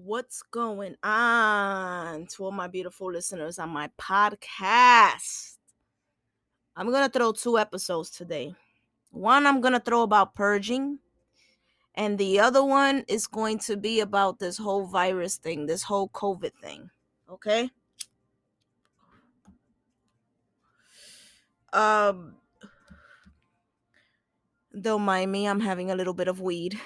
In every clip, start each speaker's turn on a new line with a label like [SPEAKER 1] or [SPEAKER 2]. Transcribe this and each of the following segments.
[SPEAKER 1] What's going on to all my beautiful listeners on my podcast? I'm going to throw two episodes today. One, I'm going to throw about purging, and the other one is going to be about this whole virus thing, this whole COVID thing. Okay? Um, don't mind me, I'm having a little bit of weed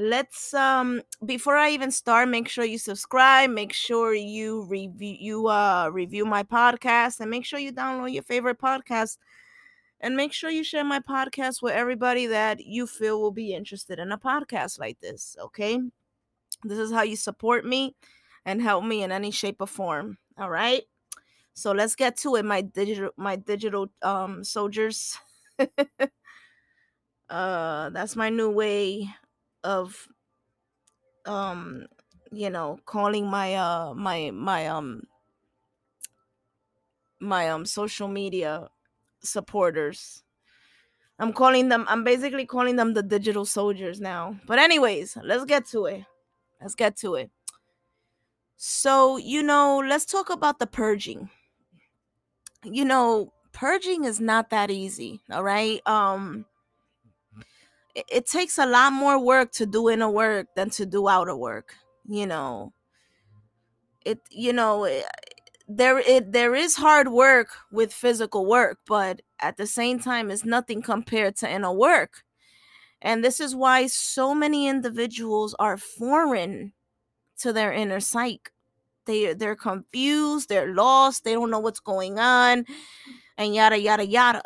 [SPEAKER 1] let's um before i even start make sure you subscribe make sure you review you uh review my podcast and make sure you download your favorite podcast. And make sure you share my podcast with everybody that you feel will be interested in a podcast like this okay? This is how you support me and help me in any shape or form all right? So let's get to it my digital my digital um soldiers. Uh that's my new way of um you know calling my uh my my um my um social media supporters. I'm calling them i'm basically calling them the digital soldiers now. But anyways let's get to it. Let's get to it. So you know let's talk about the purging. You know purging is not that easy all right? Um it, takes a lot more work to do inner work than to do outer work you know? It you know it, there it there is hard work with physical work but at the same time it's nothing compared to inner work. And this is why so many individuals are foreign to their inner psyche. They they're confused they're lost they don't know what's going on and yada yada yada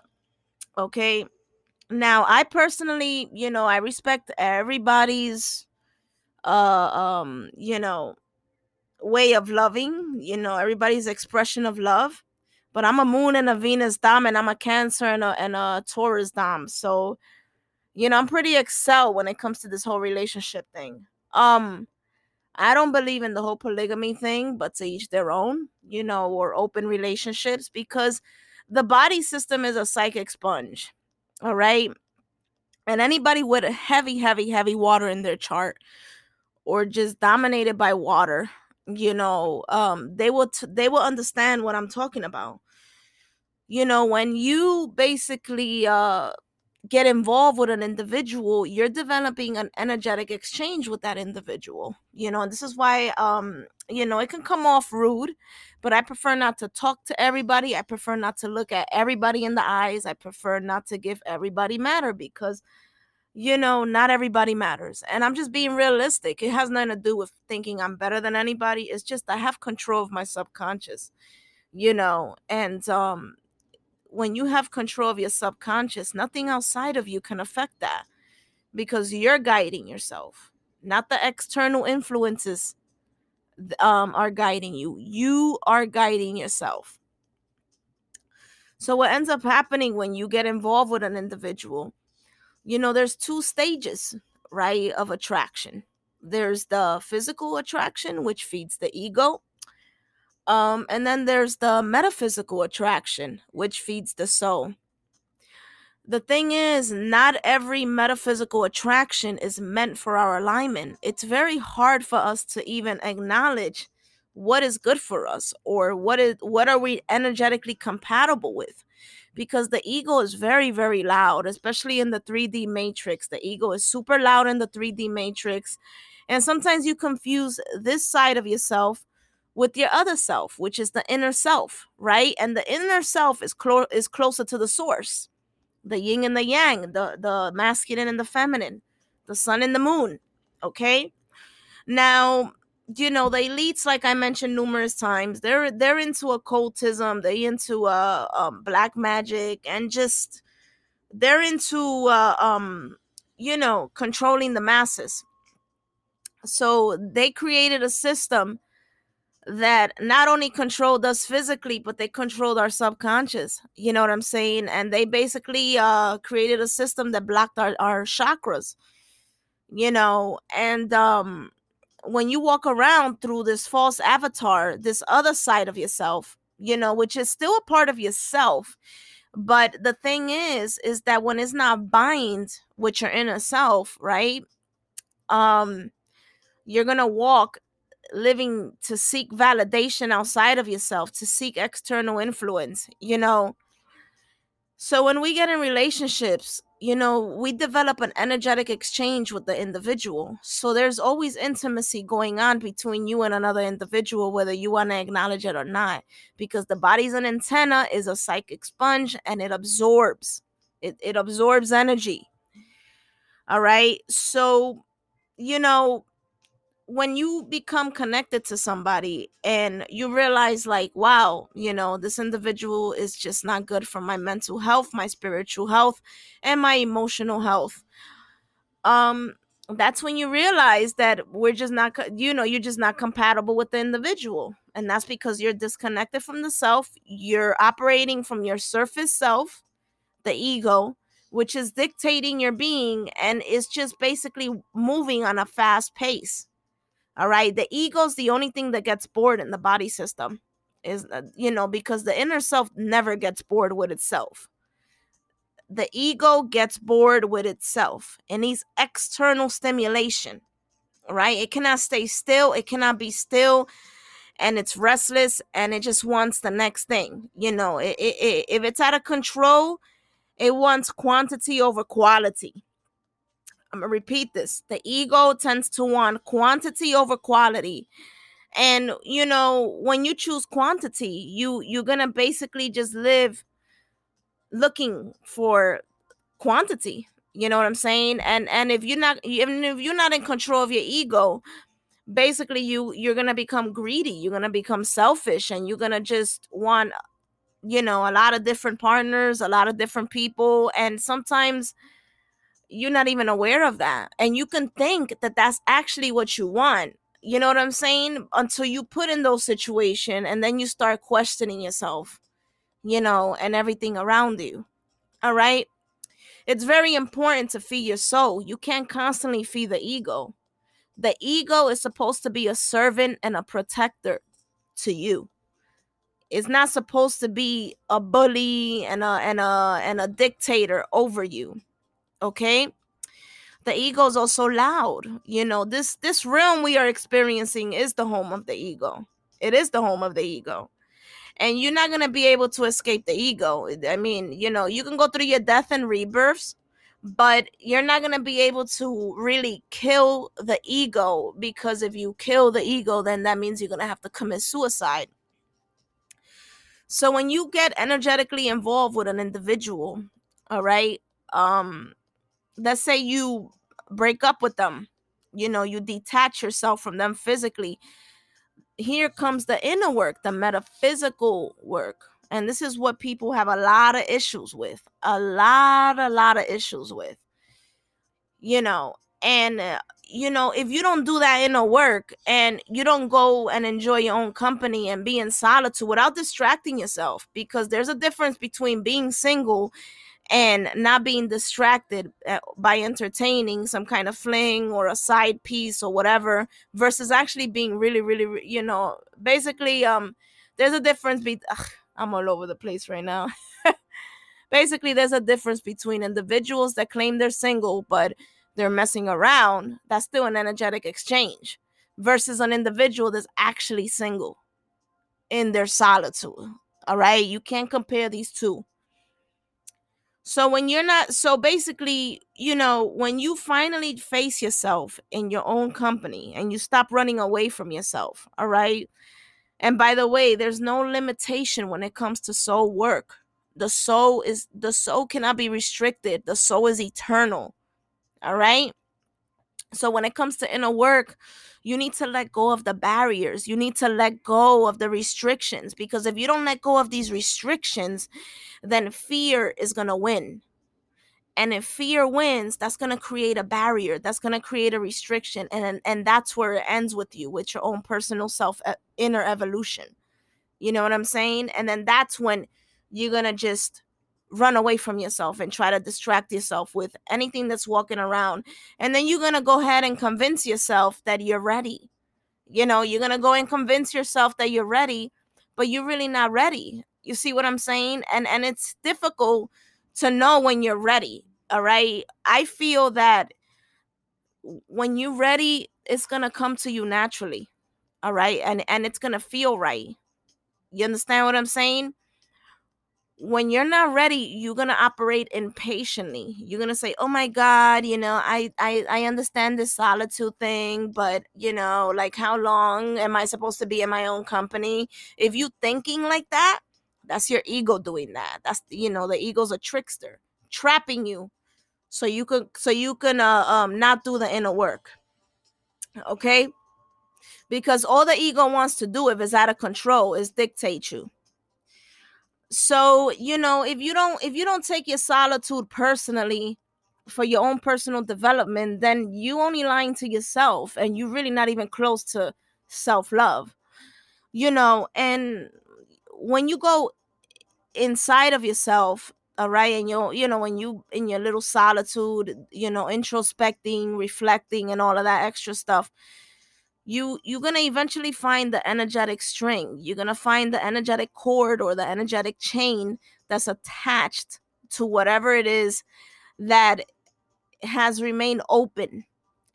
[SPEAKER 1] okay now i personally you know i respect everybody's uh um you know way of loving you know everybody's expression of love but i'm a moon and a venus dom and i'm a cancer and a, and a taurus dom so you know i'm pretty excel when it comes to this whole relationship thing. Um i don't believe in the whole polygamy thing but to each their own you know or open relationships because the body system is a psychic sponge all right. And anybody with a heavy, heavy, heavy water in their chart or just dominated by water, you know, um, they will t- they will understand what I'm talking about. You know, when you basically uh get involved with an individual, you're developing an energetic exchange with that individual. You know, and this is why um, you know, it can come off rude, but I prefer not to talk to everybody. I prefer not to look at everybody in the eyes. I prefer not to give everybody matter because you know, not everybody matters. And I'm just being realistic. It has nothing to do with thinking I'm better than anybody. It's just I have control of my subconscious, you know, and um when you have control of your subconscious, nothing outside of you can affect that because you're guiding yourself, not the external influences um, are guiding you. You are guiding yourself. So, what ends up happening when you get involved with an individual, you know, there's two stages, right, of attraction. There's the physical attraction, which feeds the ego, um, and then there's the metaphysical attraction, which feeds the soul. The thing is, not every metaphysical attraction is meant for our alignment. It's very hard for us to even acknowledge what is good for us or what is what are we energetically compatible with because the ego is very very loud especially in the 3D matrix the ego is super loud in the 3D matrix and sometimes you confuse this side of yourself with your other self, which is the inner self, right? And the inner self is clo- is closer to the source, the yin and the yang, the the masculine and the feminine, the sun and the moon. Okay, now you know the elites, like I mentioned numerous times, they're they're into occultism, they into uh um, black magic, and just they're into uh, um you know controlling the masses. So they created a system that not only controlled us physically but they controlled our subconscious you know what i'm saying? And they basically uh created a system that blocked our, our chakras you know? And um when you walk around through this false avatar this other side of yourself you know which is still a part of yourself but the thing is is that when it's not bind with your inner self right um you're to walk living to seek validation outside of yourself, to seek external influence, you know. So when we get in relationships, you know, we develop an energetic exchange with the individual. So there's always intimacy going on between you and another individual, whether you want to acknowledge it or not, because the body's an antenna, is a psychic sponge, and it absorbs. It, it absorbs energy. All right. So, you know, when you become connected to somebody and you realize like wow you know this individual is just not good for my mental health my spiritual health and my emotional health um that's when you realize that we're just not you know you're just not compatible with the individual and that's because you're disconnected from the self you're operating from your surface self the ego which is dictating your being and is just basically moving on a fast pace all right. The ego's the only thing that gets bored in the body system, is, uh, you know, because the inner self never gets bored with itself. The ego gets bored with itself and needs external stimulation, right? It cannot stay still, it cannot be still, and it's restless and it just wants the next thing. You know, it, it, it, if it's out of control, it wants quantity over quality I'm gonna repeat this. The ego tends to want quantity over quality. And you know, when you choose quantity, you you're gonna basically just live looking for quantity. You know what I'm saying? And and if you're not even if you're not in control of your ego, basically you you're gonna become greedy, you're gonna become selfish, and you're gonna just want you know a lot of different partners, a lot of different people, and sometimes you're not even aware of that and you can think that that's actually what you want you know what i'm saying until you put in those situation and then you start questioning yourself you know and everything around you all right it's very important to feed your soul. You can't constantly feed the ego. The ego is supposed to be a servant and a protector to you. It's not supposed to be a bully and a and a and a dictator over you okay? The ego is also loud you know this this realm we are experiencing is the home of the ego. It is the home of the ego. And you're not going to be able to escape the ego. I mean you know you can go through your death and rebirths but you're not going to be able to really kill the ego because if you kill the ego then that means you're going to have to commit suicide. So when you get energetically involved with an individual all right um let's say you break up with them you know you detach yourself from them physically here comes the inner work the metaphysical work. And this is what people have a lot of issues with a lot a lot of issues with you know. And uh, you know if you don't do that inner work and you don't go and enjoy your own company and be in solitude without distracting yourself because there's a difference between being single and not being distracted uh, by entertaining some kind of fling or a side piece or whatever versus actually being really really you know basically um there's a difference be ugh, i'm all over the place right now. Basically there's a difference between individuals that claim they're single but they're messing around that's still an energetic exchange versus an individual that's actually single in their solitude all right you can't compare these two so when you're not so basically, you know, when you finally face yourself in your own company and you stop running away from yourself, all right? And by the way, there's no limitation when it comes to soul work. The soul is the soul cannot be restricted. The soul is eternal. All right? So when it comes to inner work, you need to let go of the barriers. You need to let go of the restrictions because if you don't let go of these restrictions, then fear is going to win. And if fear wins, that's going to create a barrier. That's going to create a restriction and and that's where it ends with you with your own personal self uh, inner evolution. You know what I'm saying? And then that's when you're going to just run away from yourself and try to distract yourself with anything that's walking around. And then you're going to go ahead and convince yourself that you're ready. You know, you're going to go and convince yourself that you're ready, but you're really not ready. You see what I'm saying? And and it's difficult to know when you're ready. All right? I feel that when you're ready, it's gonna come to you naturally all right and and it's gonna feel right you understand what i'm saying when you're not ready you're gonna operate impatiently. You're gonna say oh my god you know I, I i understand this solitude thing but you know like how long am i supposed to be in my own company? If you thinking like that that's your ego doing that. That's you know the ego's a trickster trapping you so you can so you can uh, um not do the inner work okay? Because all the ego wants to do if it's out of control is dictate you so you know if you don't if you don't take your solitude personally for your own personal development then you only lying to yourself and you're really not even close to self-love you know and when you go inside of yourself all right and you you know when you in your little solitude you know introspecting reflecting and all of that extra stuff you you're gonna eventually find the energetic string. You're gonna find the energetic cord or the energetic chain that's attached to whatever it is that has remained open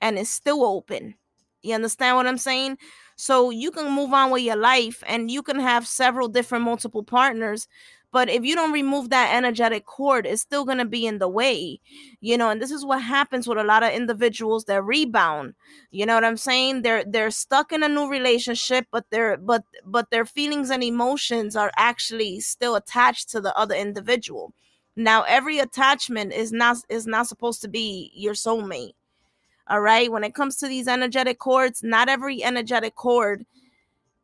[SPEAKER 1] and is still open. You understand what i'm saying? So you can move on with your life and you can have several different multiple partners but if you don't remove that energetic cord, it's still going to be in the way, you know. And this is what happens with a lot of individuals that rebound. You know what I'm saying? They're they're stuck in a new relationship, but their but but their feelings and emotions are actually still attached to the other individual. Now, every attachment is not is not supposed to be your soulmate. All right. When it comes to these energetic cords, not every energetic cord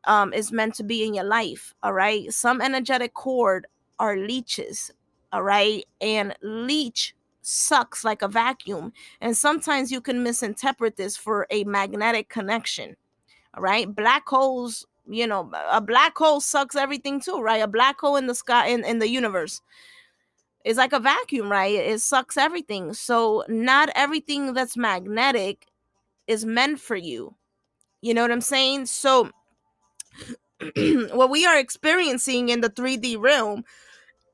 [SPEAKER 1] um, is meant to be in your life. All right. Some energetic cord are leeches, all right? And leech sucks like a vacuum. And sometimes you can misinterpret this for a magnetic connection, all right? Black holes, you know, a black hole sucks everything too, right? A black hole in the sky, in, in the universe is like a vacuum, right? It sucks everything. So not everything that's magnetic is meant for you. You know what I'm saying? So what we are experiencing in the 3D realm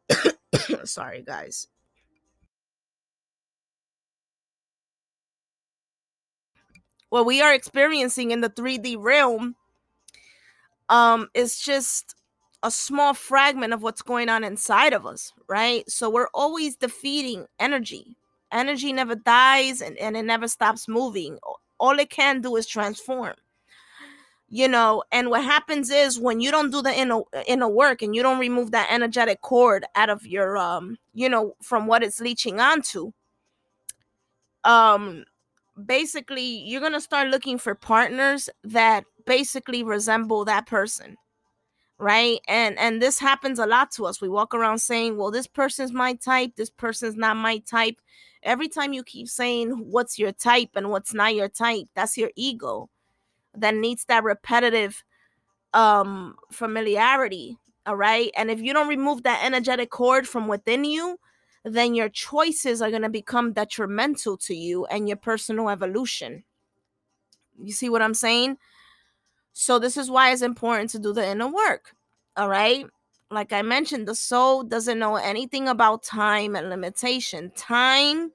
[SPEAKER 1] Sorry, guys. What we are experiencing in the 3D realm um is just a small fragment of what's going on inside of us, right? So we're always defeating energy. Energy never dies and, and it never stops moving. All it can do is transform you know and what happens is when you don't do the inner inner work and you don't remove that energetic cord out of your um you know from what it's leeching onto um basically you're going to start looking for partners that basically resemble that person right? And and this happens a lot to us. We walk around saying well this person's my type this person's not my type. Every time you keep saying what's your type and what's not your type? That's your ego that needs that repetitive um familiarity all right? And if you don't remove that energetic cord from within you then your choices are going to become detrimental to you and your personal evolution. You see what i'm saying? So this is why it's important to do the inner work all right? Like i mentioned the soul doesn't know anything about time and limitation. Time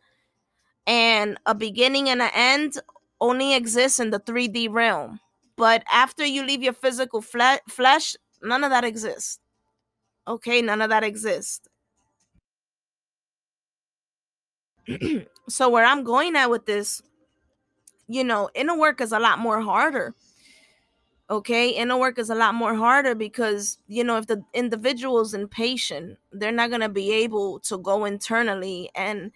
[SPEAKER 1] and a beginning and an end only exists in the 3D realm. But after you leave your physical fle- flesh, none of that exists. Okay, none of that exists. so where I'm going at with this, you know, inner work is a lot more harder. Okay, inner work is a lot more harder because you know if the individual's impatient, they're not gonna be able to go internally and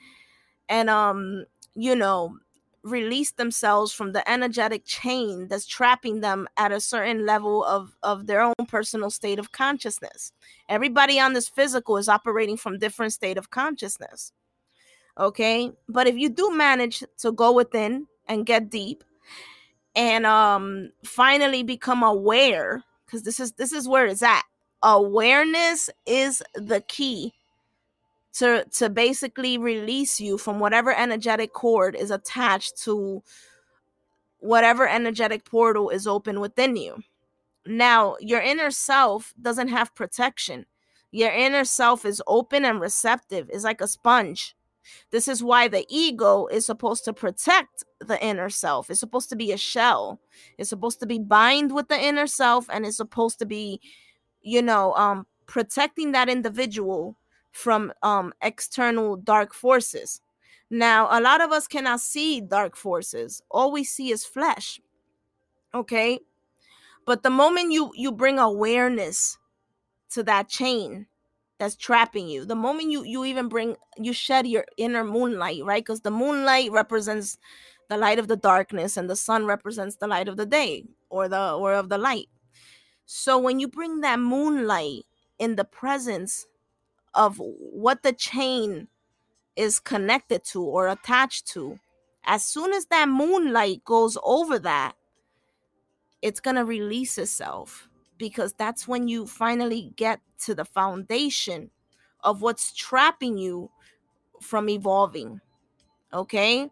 [SPEAKER 1] and um you know release themselves from the energetic chain that's trapping them at a certain level of of their own personal state of consciousness. Everybody on this physical is operating from different state of consciousness okay? But if you do manage to go within and get deep and um finally become aware because this is this is where it's at. Awareness is the key to to basically release you from whatever energetic cord is attached to whatever energetic portal is open within you. Now, your inner self doesn't have protection. Your inner self is open and receptive. It's like a sponge. This is why the ego is supposed to protect the inner self. It's supposed to be a shell. It's supposed to be bind with the inner self and it's supposed to be, you know, um protecting that individual from um external dark forces. Now, a lot of us cannot see dark forces. All we see is flesh. Okay? But the moment you you bring awareness to that chain that's trapping you, the moment you you even bring you shed your inner moonlight, right? Because the moonlight represents the light of the darkness and the sun represents the light of the day or the or of the light. So when you bring that moonlight in the presence of what the chain is connected to or attached to, as soon as that moonlight goes over that, it's going to release itself because that's when you finally get to the foundation of what's trapping you from evolving. Okay?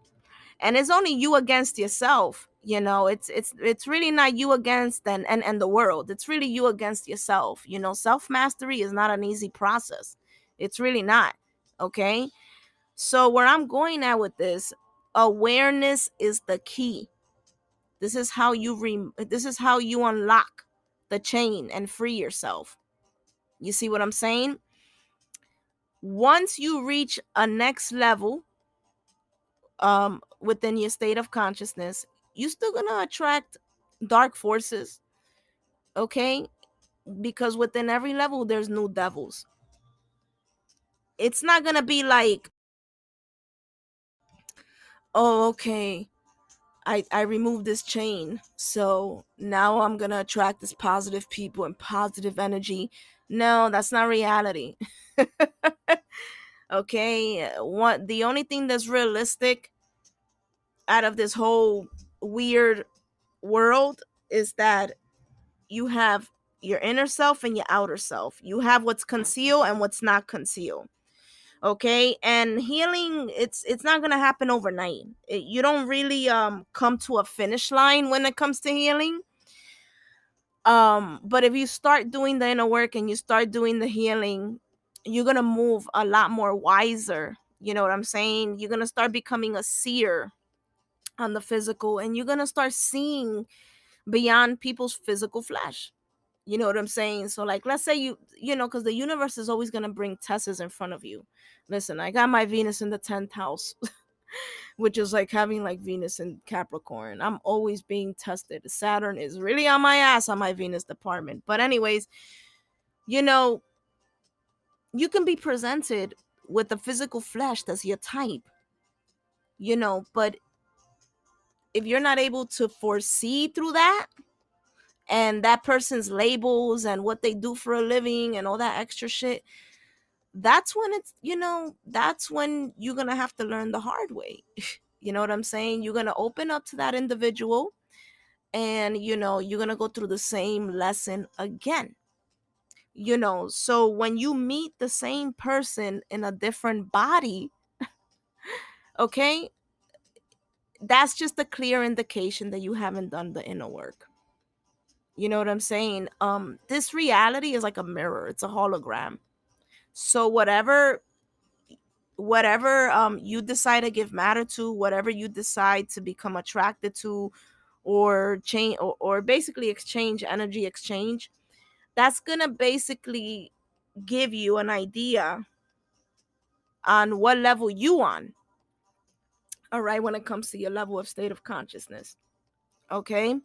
[SPEAKER 1] And it's only you against yourself. You know, it's it's it's really not you against and and, and the world. It's really you against yourself. You know, self-mastery is not an easy process. It's really not. Okay? So where I'm going at with this, awareness is the key. This is how you re- this is how you unlock the chain and free yourself. You see what I'm saying? Once you reach a next level um within your state of consciousness, you're still to attract dark forces. Okay? Because within every level there's new devils. It's not to be like oh okay i i removed this chain so now i'm gonna attract this positive people and positive energy. No that's not reality. Okay uh, what the only thing that's realistic out of this whole weird world is that you have your inner self and your outer self. You have what's concealed and what's not concealed okay? And healing it's it's not gonna happen overnight. It, you don't really um come to a finish line when it comes to healing. Um but if you start doing the inner work and you start doing the healing you're gonna move a lot more wiser you know what i'm saying? You're gonna start becoming a seer on the physical and you're gonna start seeing beyond people's physical flesh you know what I'm saying? So like let's say you you know cuz the universe is always going to bring tests in front of you. Listen, I got my Venus in the 10th house. which is like having like Venus in Capricorn. I'm always being tested. Saturn is really on my ass on my Venus department. But anyways, you know, you can be presented with the physical flesh that's your type. You know, but if you're not able to foresee through that, and that person's labels and what they do for a living and all that extra shit that's when it's you know that's when you're gonna have to learn the hard way. You know what i'm saying? You're gonna open up to that individual and you know you're gonna go through the same lesson again. You know so when you meet the same person in a different body okay that's just a clear indication that you haven't done the inner work you know what I'm saying? Um, this reality is like a mirror, it's a hologram. So whatever whatever um you decide to give matter to, whatever you decide to become attracted to or change or, or basically exchange energy exchange, that's gonna basically give you an idea on what level you on all right when it comes to your level of state of consciousness okay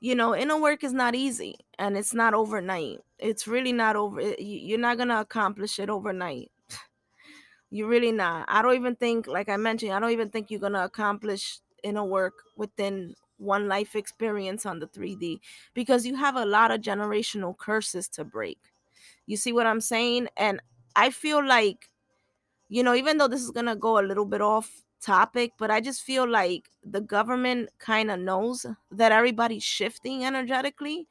[SPEAKER 1] you know inner work is not easy and it's not overnight. It's really not over you're not gonna accomplish it overnight. You're really not. I don't even think like i mentioned i don't even think you're gonna accomplish inner work within one life experience on the 3d because you have a lot of generational curses to break. You see what i'm saying? And i feel like you know even though this is gonna go a little bit off topic, but I just feel like the government kind of knows that everybody's shifting energetically.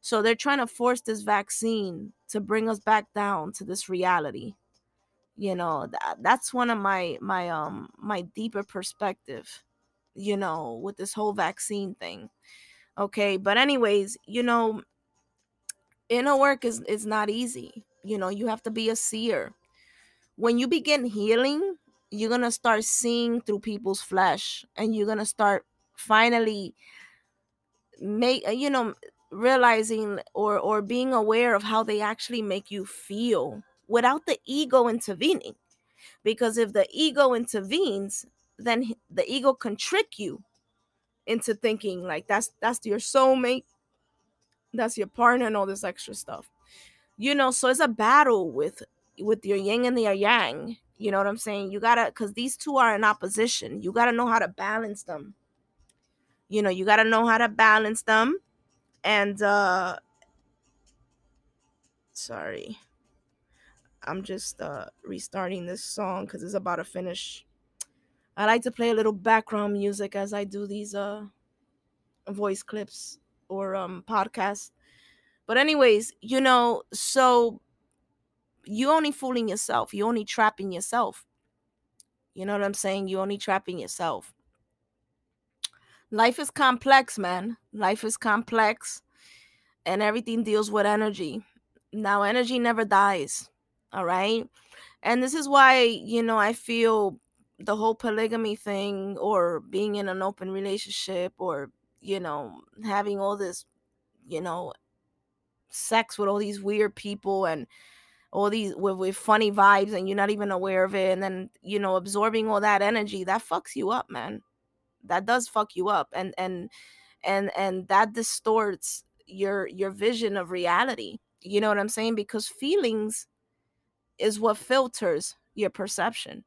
[SPEAKER 1] So they're trying to force this vaccine to bring us back down to this reality. You know, that, that's one of my my um my deeper perspective, you know, with this whole vaccine thing. Okay, but anyways, you know, inner work is is not easy. You know, you have to be a seer. When you begin healing, you're gonna start seeing through people's flesh and you're gonna start finally make uh, you know realizing or or being aware of how they actually make you feel without the ego intervening. Because if the ego intervenes then the ego can trick you into thinking like that's that's your soulmate. That's your partner and all this extra stuff. You know so it's a battle with with your yin and your yang you know what i'm saying? You gotta because these two are in opposition. You gotta know how to balance them. You know you gotta know how to balance them and uh sorry. I'm just uh restarting this song because it's about to finish. I like to play a little background music as i do these uh voice clips or um podcasts. But anyways you know so you only fooling yourself you only trapping yourself. You know what i'm saying? You only trapping yourself. Life is complex man. Life is complex and everything deals with energy. Now energy never dies all right? And this is why you know i feel the whole polygamy thing or being in an open relationship or you know having all this you know sex with all these weird people and all these with, with funny vibes and you're not even aware of it and then you know absorbing all that energy that fucks you up man. That does fuck you up and and and and that distorts your your vision of reality you know what i'm saying? Because feelings is what filters your perception.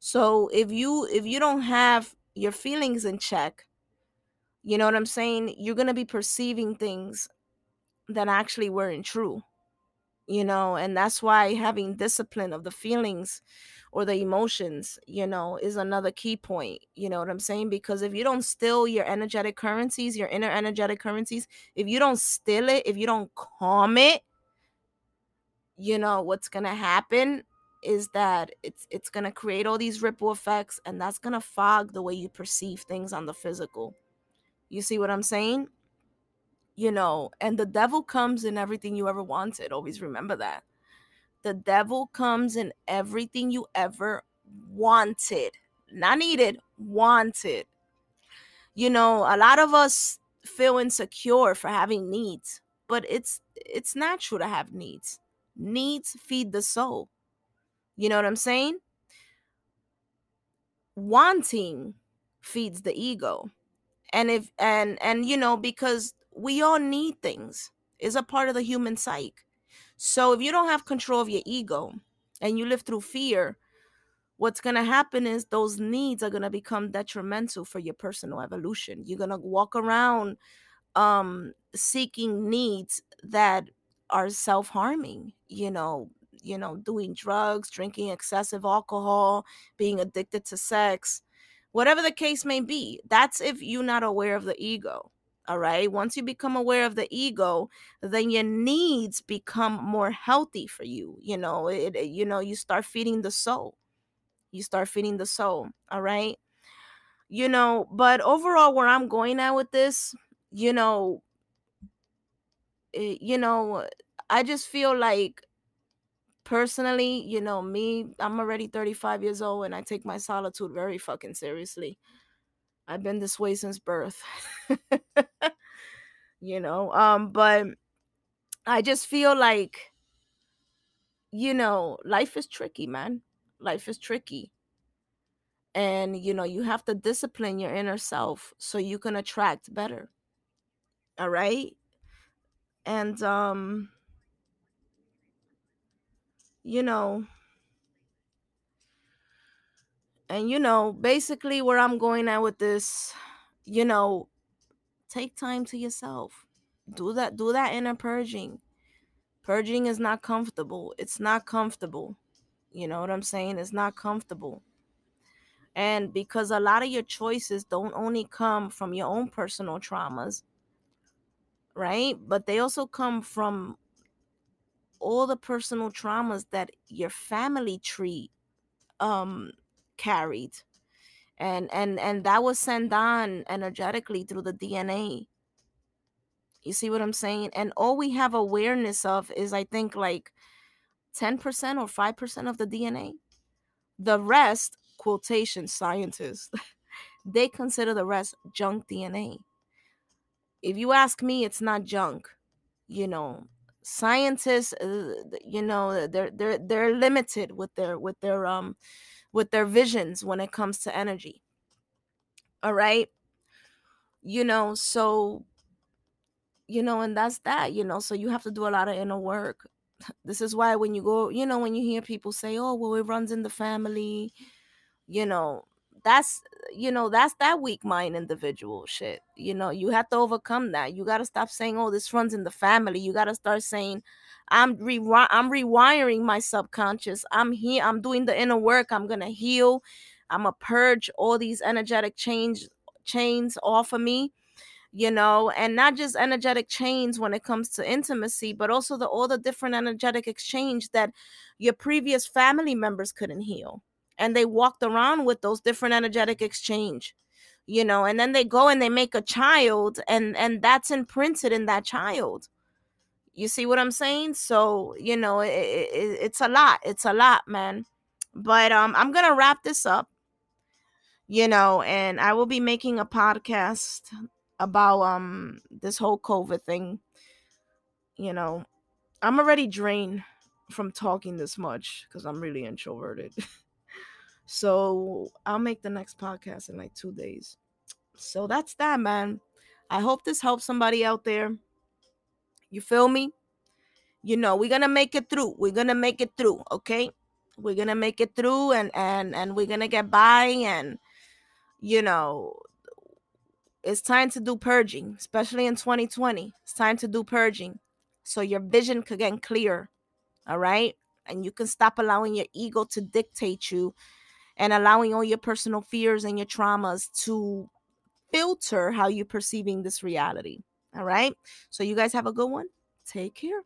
[SPEAKER 1] So if you if you don't have your feelings in check you know what i'm saying? You're going to be perceiving things that actually weren't true you know and that's why having discipline of the feelings or the emotions you know is another key point you know what i'm saying? Because if you don't steal your energetic currencies your inner energetic currencies if you don't steal it if you don't calm it you know what's gonna happen is that it's it's gonna create all these ripple effects and that's gonna fog the way you perceive things on the physical. You see what i'm saying you know, and the devil comes in everything you ever wanted. Always remember that. The devil comes in everything you ever wanted, not needed, wanted. You know, a lot of us feel insecure for having needs, but it's it's natural to have needs. Needs feed the soul. You know what I'm saying? Wanting feeds the ego. And if and and you know because we all need things is a part of the human psyche. So if you don't have control of your ego and you live through fear what's going to happen is those needs are going to become detrimental for your personal evolution. You're going to walk around um seeking needs that are self-harming you know you know doing drugs drinking excessive alcohol being addicted to sex whatever the case may be. That's if you're not aware of the ego all right. Once you become aware of the ego, then your needs become more healthy for you. You know, it, you know, you start feeding the soul. You start feeding the soul. All right. You know, but overall, where I'm going at with this, you know, it, you know, I just feel like personally, you know, me, I'm already 35 years old and I take my solitude very fucking seriously. I've been this way since birth. you know, um but I just feel like you know, life is tricky, man. Life is tricky. And you know, you have to discipline your inner self so you can attract better. All right? And um you know, and you know basically where i'm going at with this you know take time to yourself. Do that do that inner purging. Purging is not comfortable. It's not comfortable. You know what i'm saying? It's not comfortable. And because a lot of your choices don't only come from your own personal traumas right? But they also come from all the personal traumas that your family tree um carried and and and that was sent on energetically through the dna you see what i'm saying and all we have awareness of is i think like 10% or 5% of the dna the rest quotation scientists, they consider the rest junk DNA. If you ask me, it's not junk. You know, scientists, uh, you know, they're they're they're limited with their with their um with their visions when it comes to energy. All right. You know, so you know, and that's that, you know, so you have to do a lot of inner work. This is why when you go, you know, when you hear people say, "Oh, well, it runs in the family," you know, that's you know that's that weak mind individual shit you know you have to overcome that you got to stop saying oh this runs in the family you got to start saying i'm re- i'm rewiring my subconscious. I'm here i'm doing the inner work. I'm gonna heal. I'm gonna purge all these energetic change chains off of me you know? And not just energetic chains when it comes to intimacy but also the all the different energetic exchange that your previous family members couldn't heal. And they walked around with those different energetic exchange you know? And then they go and they make a child and and that's imprinted in that child you see what i'm saying so you know it, it, it's a lot it's a lot man but um i'm gonna wrap this up you know and i will be making a podcast about um this whole covid thing you know i'm already drained from talking this much because i'm really introverted So I'll make the next podcast in like two days. So that's that, man. I hope this helps somebody out there. You feel me? You know, we're gonna make it through. We're gonna make it through, okay? We're gonna make it through and and and we're gonna get by and you know it's time to do purging, especially in 2020. It's time to do purging so your vision can get clear. All right. And you can stop allowing your ego to dictate you and allowing all your personal fears and your traumas to filter how you're perceiving this reality. All right. So, you guys have a good one. Take care.